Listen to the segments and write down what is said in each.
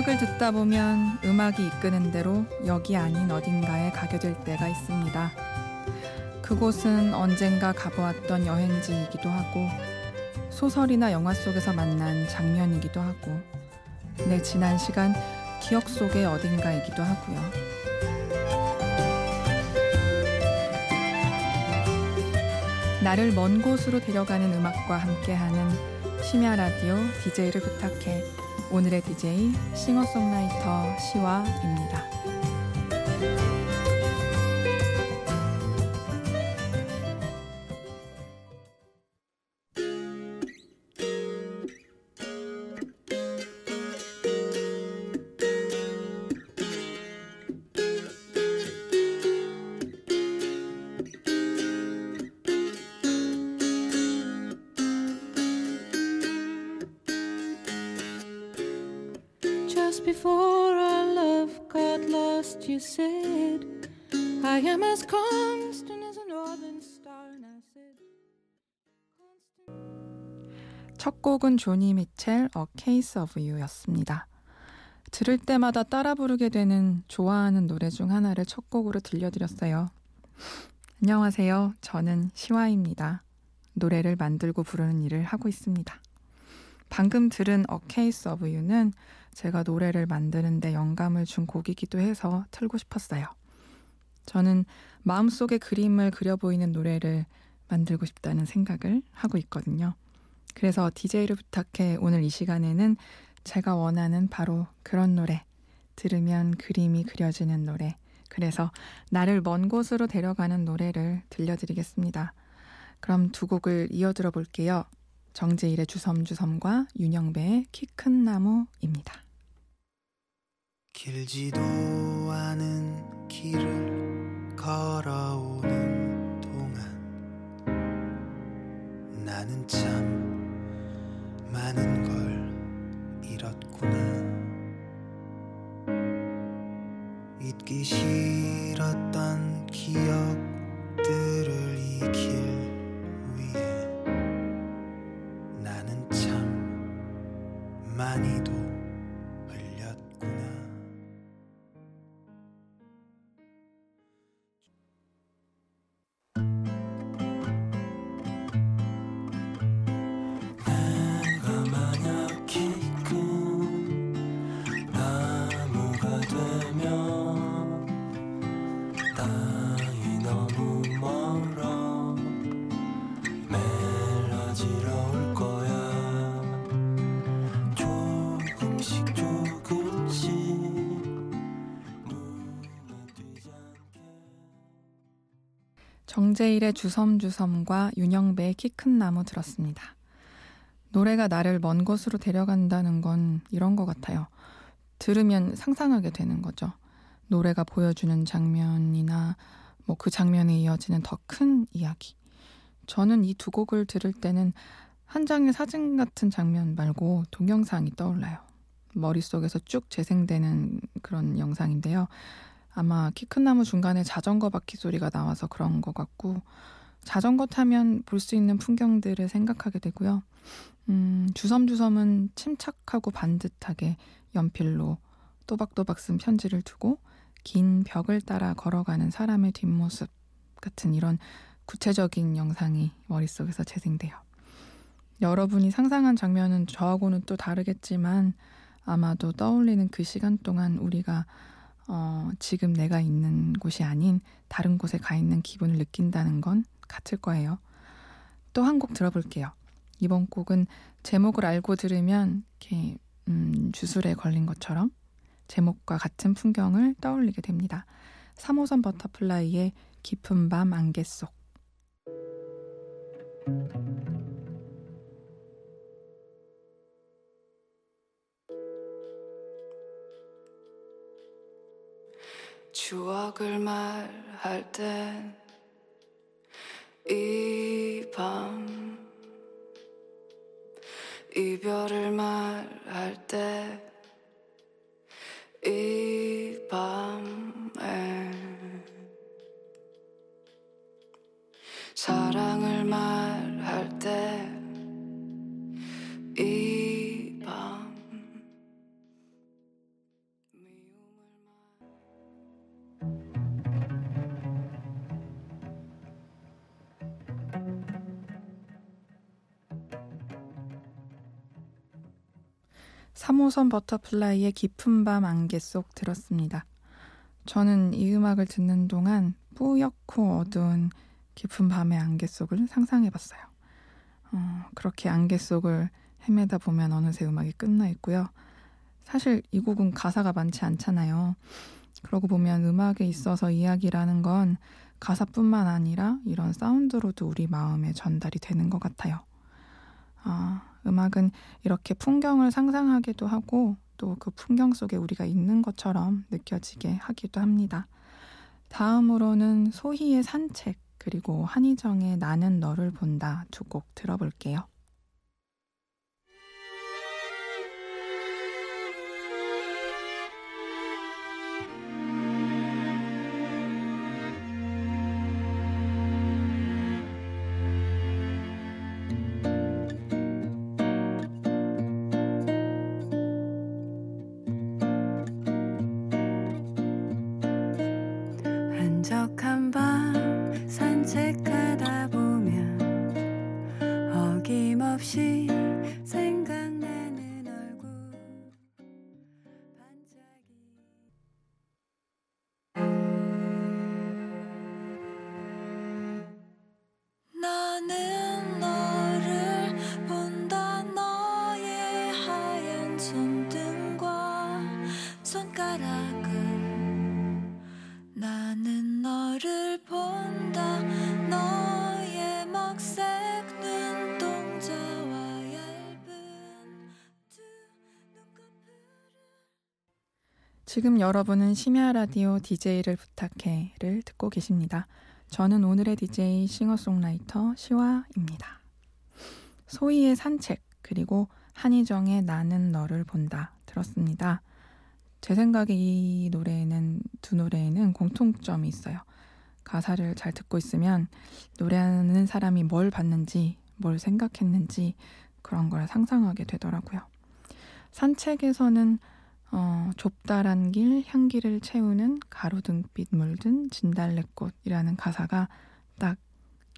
음악을 듣다 보면 음악이 이끄는 대로 여기 아닌 어딘가에 가게 될 때가 있습니다. 그곳은 언젠가 가보았던 여행지이기도 하고 소설이나 영화 속에서 만난 장면이기도 하고 내 지난 시간 기억 속의 어딘가이기도 하고요. 나를 먼 곳으로 데려가는 음악과 함께하는 심야 라디오 DJ를 부탁해 오늘의 DJ 싱어송라이터 시와입니다. Lost, you said, I am as constant as a northern star. And I said, 첫 곡은 조니 미첼 A Case of You였습니다. 들을 때마다 따라 부르게 되는 좋아하는 노래 중 하나를 첫 곡으로 들려드렸어요. 안녕하세요. 저는 시와입니다. 노래를 만들고 부르는 일을 하고 있습니다. 방금 들은 A Case of You는 제가 노래를 만드는데 영감을 준 곡이기도 해서 틀고 싶었어요. 저는 마음속에 그림을 그려 보이는 노래를 만들고 싶다는 생각을 하고 있거든요. 그래서 DJ를 부탁해 오늘 이 시간에는 제가 원하는 바로 그런 노래, 들으면 그림이 그려지는 노래, 그래서 나를 먼 곳으로 데려가는 노래를 들려드리겠습니다. 그럼 두 곡을 이어 들어볼게요. 정재일의 주섬주섬과 윤영배의 키 큰 나무입니다. 길지도 않은 길을 걸어오는 동안 나는 참 많은 걸 잃었구나 잊기 싫었던 기억들을 익힐 많이도 흘렸구나. 정재일의 주섬주섬과 윤영배의 키 큰 나무 들었습니다. 노래가 나를 먼 곳으로 데려간다는 건 이런 것 같아요. 들으면 상상하게 되는 거죠. 노래가 보여주는 장면이나 뭐 그 장면에 이어지는 더 큰 이야기. 저는 이 두 곡을 들을 때는 한 장의 사진 같은 장면 말고 동영상이 떠올라요. 머릿속에서 쭉 재생되는 그런 영상인데요. 아마 키 큰 나무 중간에 자전거 바퀴 소리가 나와서 그런 것 같고 자전거 타면 볼 수 있는 풍경들을 생각하게 되고요. 음, 주섬주섬은 침착하고 반듯하게 연필로 또박또박 쓴 편지를 두고 긴 벽을 따라 걸어가는 사람의 뒷모습 같은 이런 구체적인 영상이 머릿속에서 재생돼요. 여러분이 상상한 장면은 저하고는 또 다르겠지만 아마도 떠올리는 그 시간 동안 우리가 어, 지금 내가 있는 곳이 아닌 다른 곳에 가 있는 기분을 느낀다는 건 같을 거예요. 또 한 곡 들어볼게요. 이번 곡은 제목을 알고 들으면 이렇게 음, 주술에 걸린 것처럼 제목과 같은 풍경을 떠올리게 됩니다. 3호선 버터플라이의 깊은 밤 안개 속 추억을 말할 땐 이 밤 이별을 말할 때 이 밤에 사랑을 말할 때 3호선 버터플라이의 깊은 밤 안개 속 들었습니다. 저는 이 음악을 듣는 동안 뿌옇고 어두운 깊은 밤의 안개 속을 상상해 봤어요. 어, 그렇게 안개 속을 헤매다 보면 어느새 음악이 끝나 있고요. 사실 이 곡은 가사가 많지 않잖아요. 그러고 보면 음악에 있어서 이야기라는 건 가사뿐만 아니라 이런 사운드로도 우리 마음에 전달이 되는 것 같아요. 아, 음악은 이렇게 풍경을 상상하기도 하고 또 그 풍경 속에 우리가 있는 것처럼 느껴지게 하기도 합니다. 다음으로는 소희의 산책 그리고 한희정의 나는 너를 본다 두 곡 들어볼게요. 지금 여러분은 심야 라디오 DJ를 부탁해를 듣고 계십니다. 저는 오늘의 DJ 싱어송라이터 시와입니다. 소히의 산책 그리고 한희정의 나는 너를 본다 들었습니다. 제 생각에 이 노래에는 두 노래에는 공통점이 있어요. 가사를 잘 듣고 있으면 노래하는 사람이 뭘 봤는지 뭘 생각했는지 그런 걸 상상하게 되더라고요. 산책에서는 어, 좁다란 길 향기를 채우는 가로등빛 물든 진달래꽃이라는 가사가 딱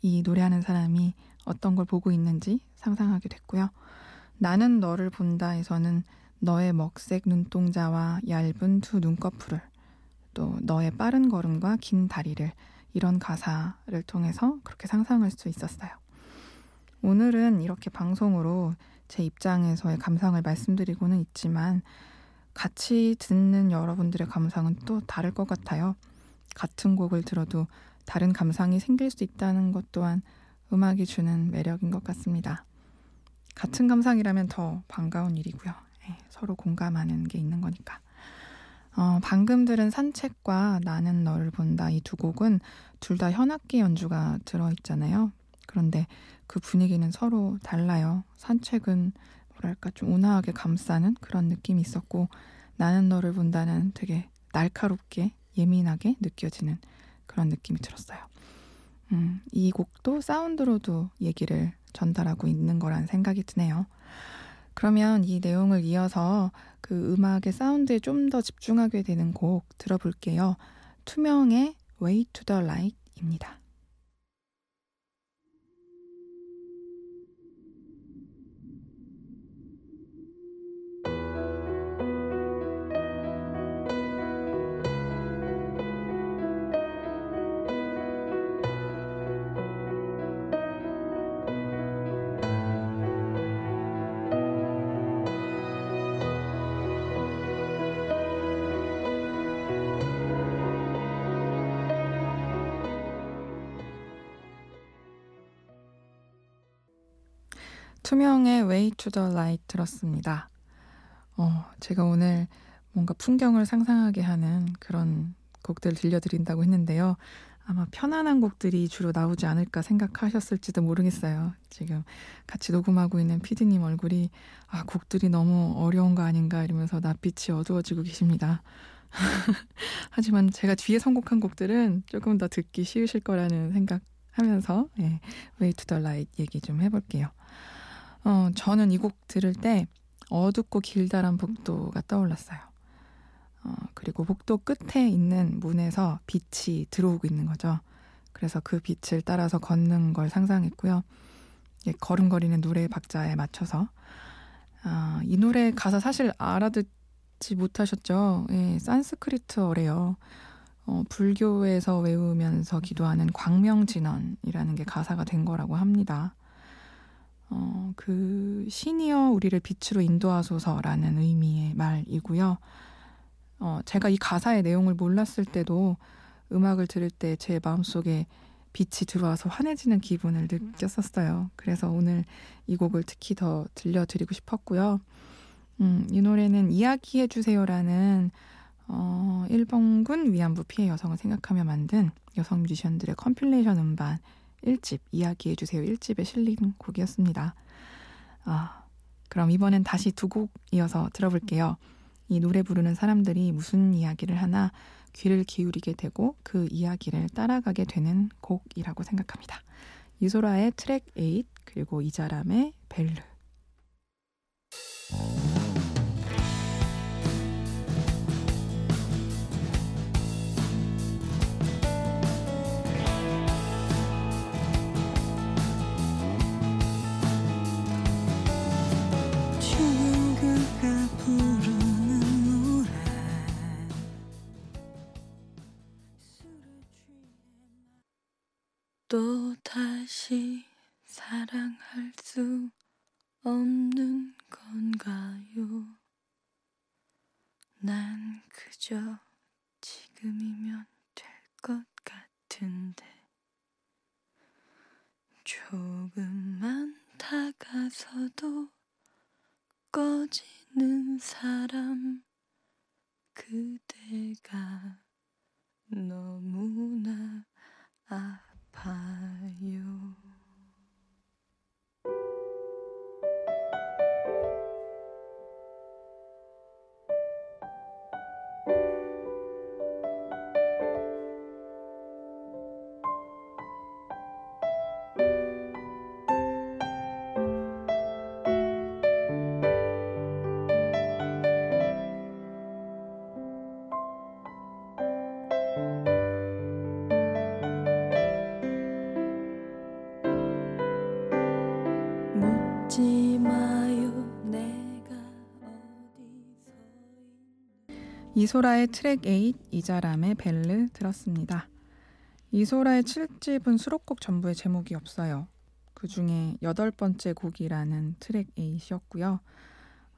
이 노래하는 사람이 어떤 걸 보고 있는지 상상하게 됐고요. 나는 너를 본다에서는 너의 먹색 눈동자와 얇은 두 눈꺼풀을 또 너의 빠른 걸음과 긴 다리를 이런 가사를 통해서 그렇게 상상할 수 있었어요. 오늘은 이렇게 방송으로 제 입장에서의 감상을 말씀드리고는 있지만 같이 듣는 여러분들의 감상은 또 다를 것 같아요. 같은 곡을 들어도 다른 감상이 생길 수 있다는 것 또한 음악이 주는 매력인 것 같습니다. 같은 감상이라면 더 반가운 일이고요. 네, 서로 공감하는 게 있는 거니까. 어, 방금 들은 산책과 나는 너를 본다 이 두 곡은 둘 다 현악기 연주가 들어있잖아요. 그런데 그 분위기는 서로 달라요. 산책은 뭐랄까 좀 온화하게 감싸는 그런 느낌이 있었고 나는 너를 본다는 되게 날카롭게 예민하게 느껴지는 그런 느낌이 들었어요. 음, 이 곡도 사운드로도 얘기를 전달하고 있는 거란 생각이 드네요. 그러면 이 내용을 이어서 그 음악의 사운드에 좀 더 집중하게 되는 곡 들어볼게요. 투명의 Way to the Light입니다. 투명의 Way to the Light 들었습니다. 어, 제가 오늘 뭔가 풍경을 상상하게 하는 그런 곡들 들려드린다고 했는데요. 아마 편안한 곡들이 주로 나오지 않을까 생각하셨을지도 모르겠어요. 지금 같이 녹음하고 있는 피디님 얼굴이 아, 곡들이 너무 어려운 거 아닌가 이러면서 낯빛이 어두워지고 계십니다. 하지만 제가 뒤에 선곡한 곡들은 조금 더 듣기 쉬우실 거라는 생각하면서 예, Way to the Light 얘기 좀 해볼게요. 어, 저는 이 곡 들을 때 어둡고 길다란 복도가 떠올랐어요. 어, 그리고 복도 끝에 있는 문에서 빛이 들어오고 있는 거죠. 그래서 그 빛을 따라서 걷는 걸 상상했고요. 예, 걸음거리는 노래 박자에 맞춰서 아, 이 노래 가사 사실 알아듣지 못하셨죠? 예, 산스크리트어래요. 어, 불교에서 외우면서 기도하는 광명진언이라는 게 가사가 된 거라고 합니다. 어, 그 신이여 우리를 빛으로 인도하소서라는 의미의 말이고요. 어, 제가 이 가사의 내용을 몰랐을 때도 음악을 들을 때 제 마음속에 빛이 들어와서 환해지는 기분을 느꼈었어요. 그래서 오늘 이 곡을 특히 더 들려드리고 싶었고요. 음, 이 노래는 이야기해주세요라는 어, 일본군 위안부 피해 여성을 생각하며 만든 여성 뮤지션들의 compilation 음반 1집 이야기해 주세요 1집에 실린 곡이었습니다. 아, 그럼 이번엔 다시 두 곡 이어서 들어볼게요. 이 노래 부르는 사람들이 무슨 이야기를 하나 귀를 기울이게 되고 그 이야기를 따라가게 되는 곡이라고 생각합니다. 이소라의 트랙 8 그리고 이자람의 벨르 또 다시 사랑할 수 없는 건가요? 난 그저 지금이면 될 것 같은데 조금만 다가서도 꺼지는 사람 그대가 너무나 아 아파 이소라의 트랙 8, 이자람의 벨르 들었습니다. 이소라의 7집은 수록곡 전부에 제목이 없어요. 그 중에 여덟 번째 곡이라는 트랙 8이었고요.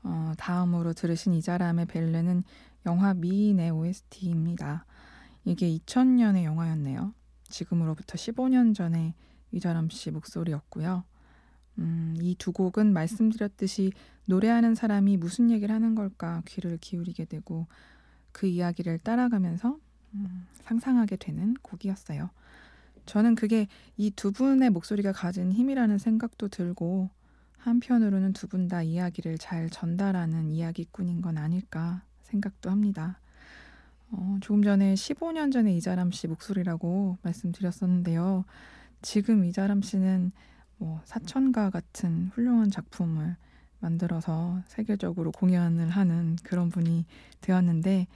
어, 다음으로 들으신 이자람의 벨르는 영화 미인의 OST입니다. 이게 2000년의 영화였네요. 지금으로부터 15년 전에 이자람 씨 목소리였고요. 음, 이 두 곡은 말씀드렸듯이 노래하는 사람이 무슨 얘기를 하는 걸까 귀를 기울이게 되고 그 이야기를 따라가면서 음, 상상하게 되는 곡이었어요. 저는 그게 이 두 분의 목소리가 가진 힘이라는 생각도 들고 한편으로는 두 분 다 이야기를 잘 전달하는 이야기꾼인 건 아닐까 생각도 합니다. 어, 조금 전에 15년 전에 이자람 씨 목소리라고 말씀드렸었는데요. 지금 이자람 씨는 뭐 사천가 같은 훌륭한 작품을 만들어서 세계적으로 공연을 하는 그런 분이 되었는데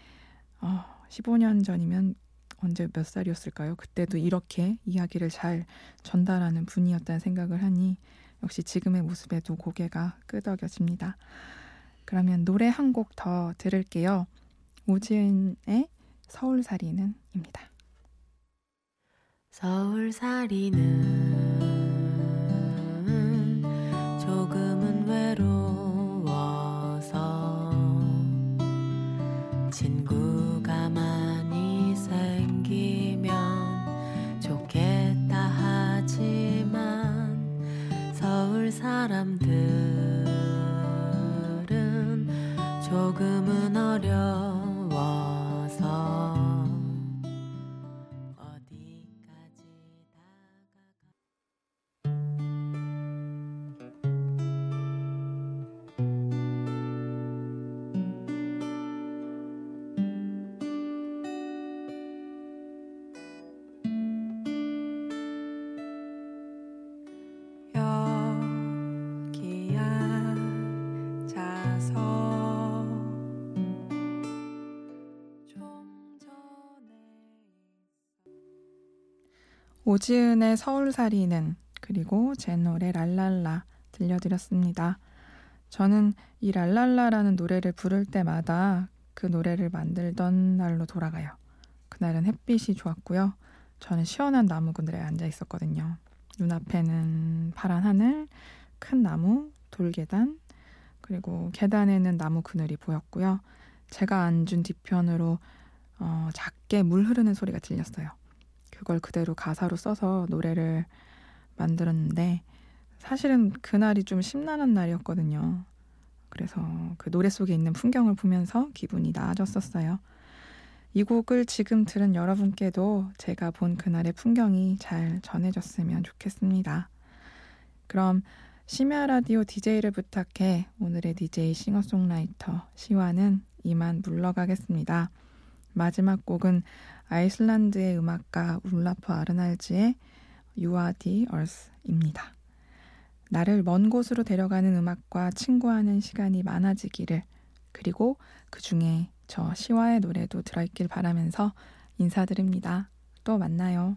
어, 15년 전이면 언제 몇 살이었을까요? 그때도 이렇게 이야기를 잘 전달하는 분이었다는 생각을 하니 역시 지금의 모습에도 고개가 끄덕여집니다. 그러면 노래 한 곡 더 들을게요. 오지은의 서울살이는입니다. 서울살이는 사람들 오지은의 서울살이는 그리고 제 노래 랄랄라 들려드렸습니다. 저는 이 랄랄라라는 노래를 부를 때마다 그 노래를 만들던 날로 돌아가요. 그날은 햇빛이 좋았고요. 저는 시원한 나무 그늘에 앉아 있었거든요. 눈앞에는 파란 하늘, 큰 나무, 돌계단, 그리고 계단에는 나무 그늘이 보였고요. 제가 앉은 뒤편으로 어, 작게 물 흐르는 소리가 들렸어요. 그걸 그대로 가사로 써서 노래를 만들었는데 사실은 그날이 좀 심란한 날이었거든요. 그래서 그 노래 속에 있는 풍경을 보면서 기분이 나아졌었어요. 이 곡을 지금 들은 여러분께도 제가 본 그날의 풍경이 잘 전해졌으면 좋겠습니다. 그럼 심야 라디오 DJ를 부탁해 오늘의 DJ 싱어송라이터 시와는 이만 물러가겠습니다. 마지막 곡은 아이슬란드의 음악가 울라프 Are the Earth입니다. 나를 먼 곳으로 데려가는 음악과 친구하는 시간이 많아지기를 그리고 그 중에 저 시와의 노래도 들어있길 바라면서 인사드립니다. 또 만나요.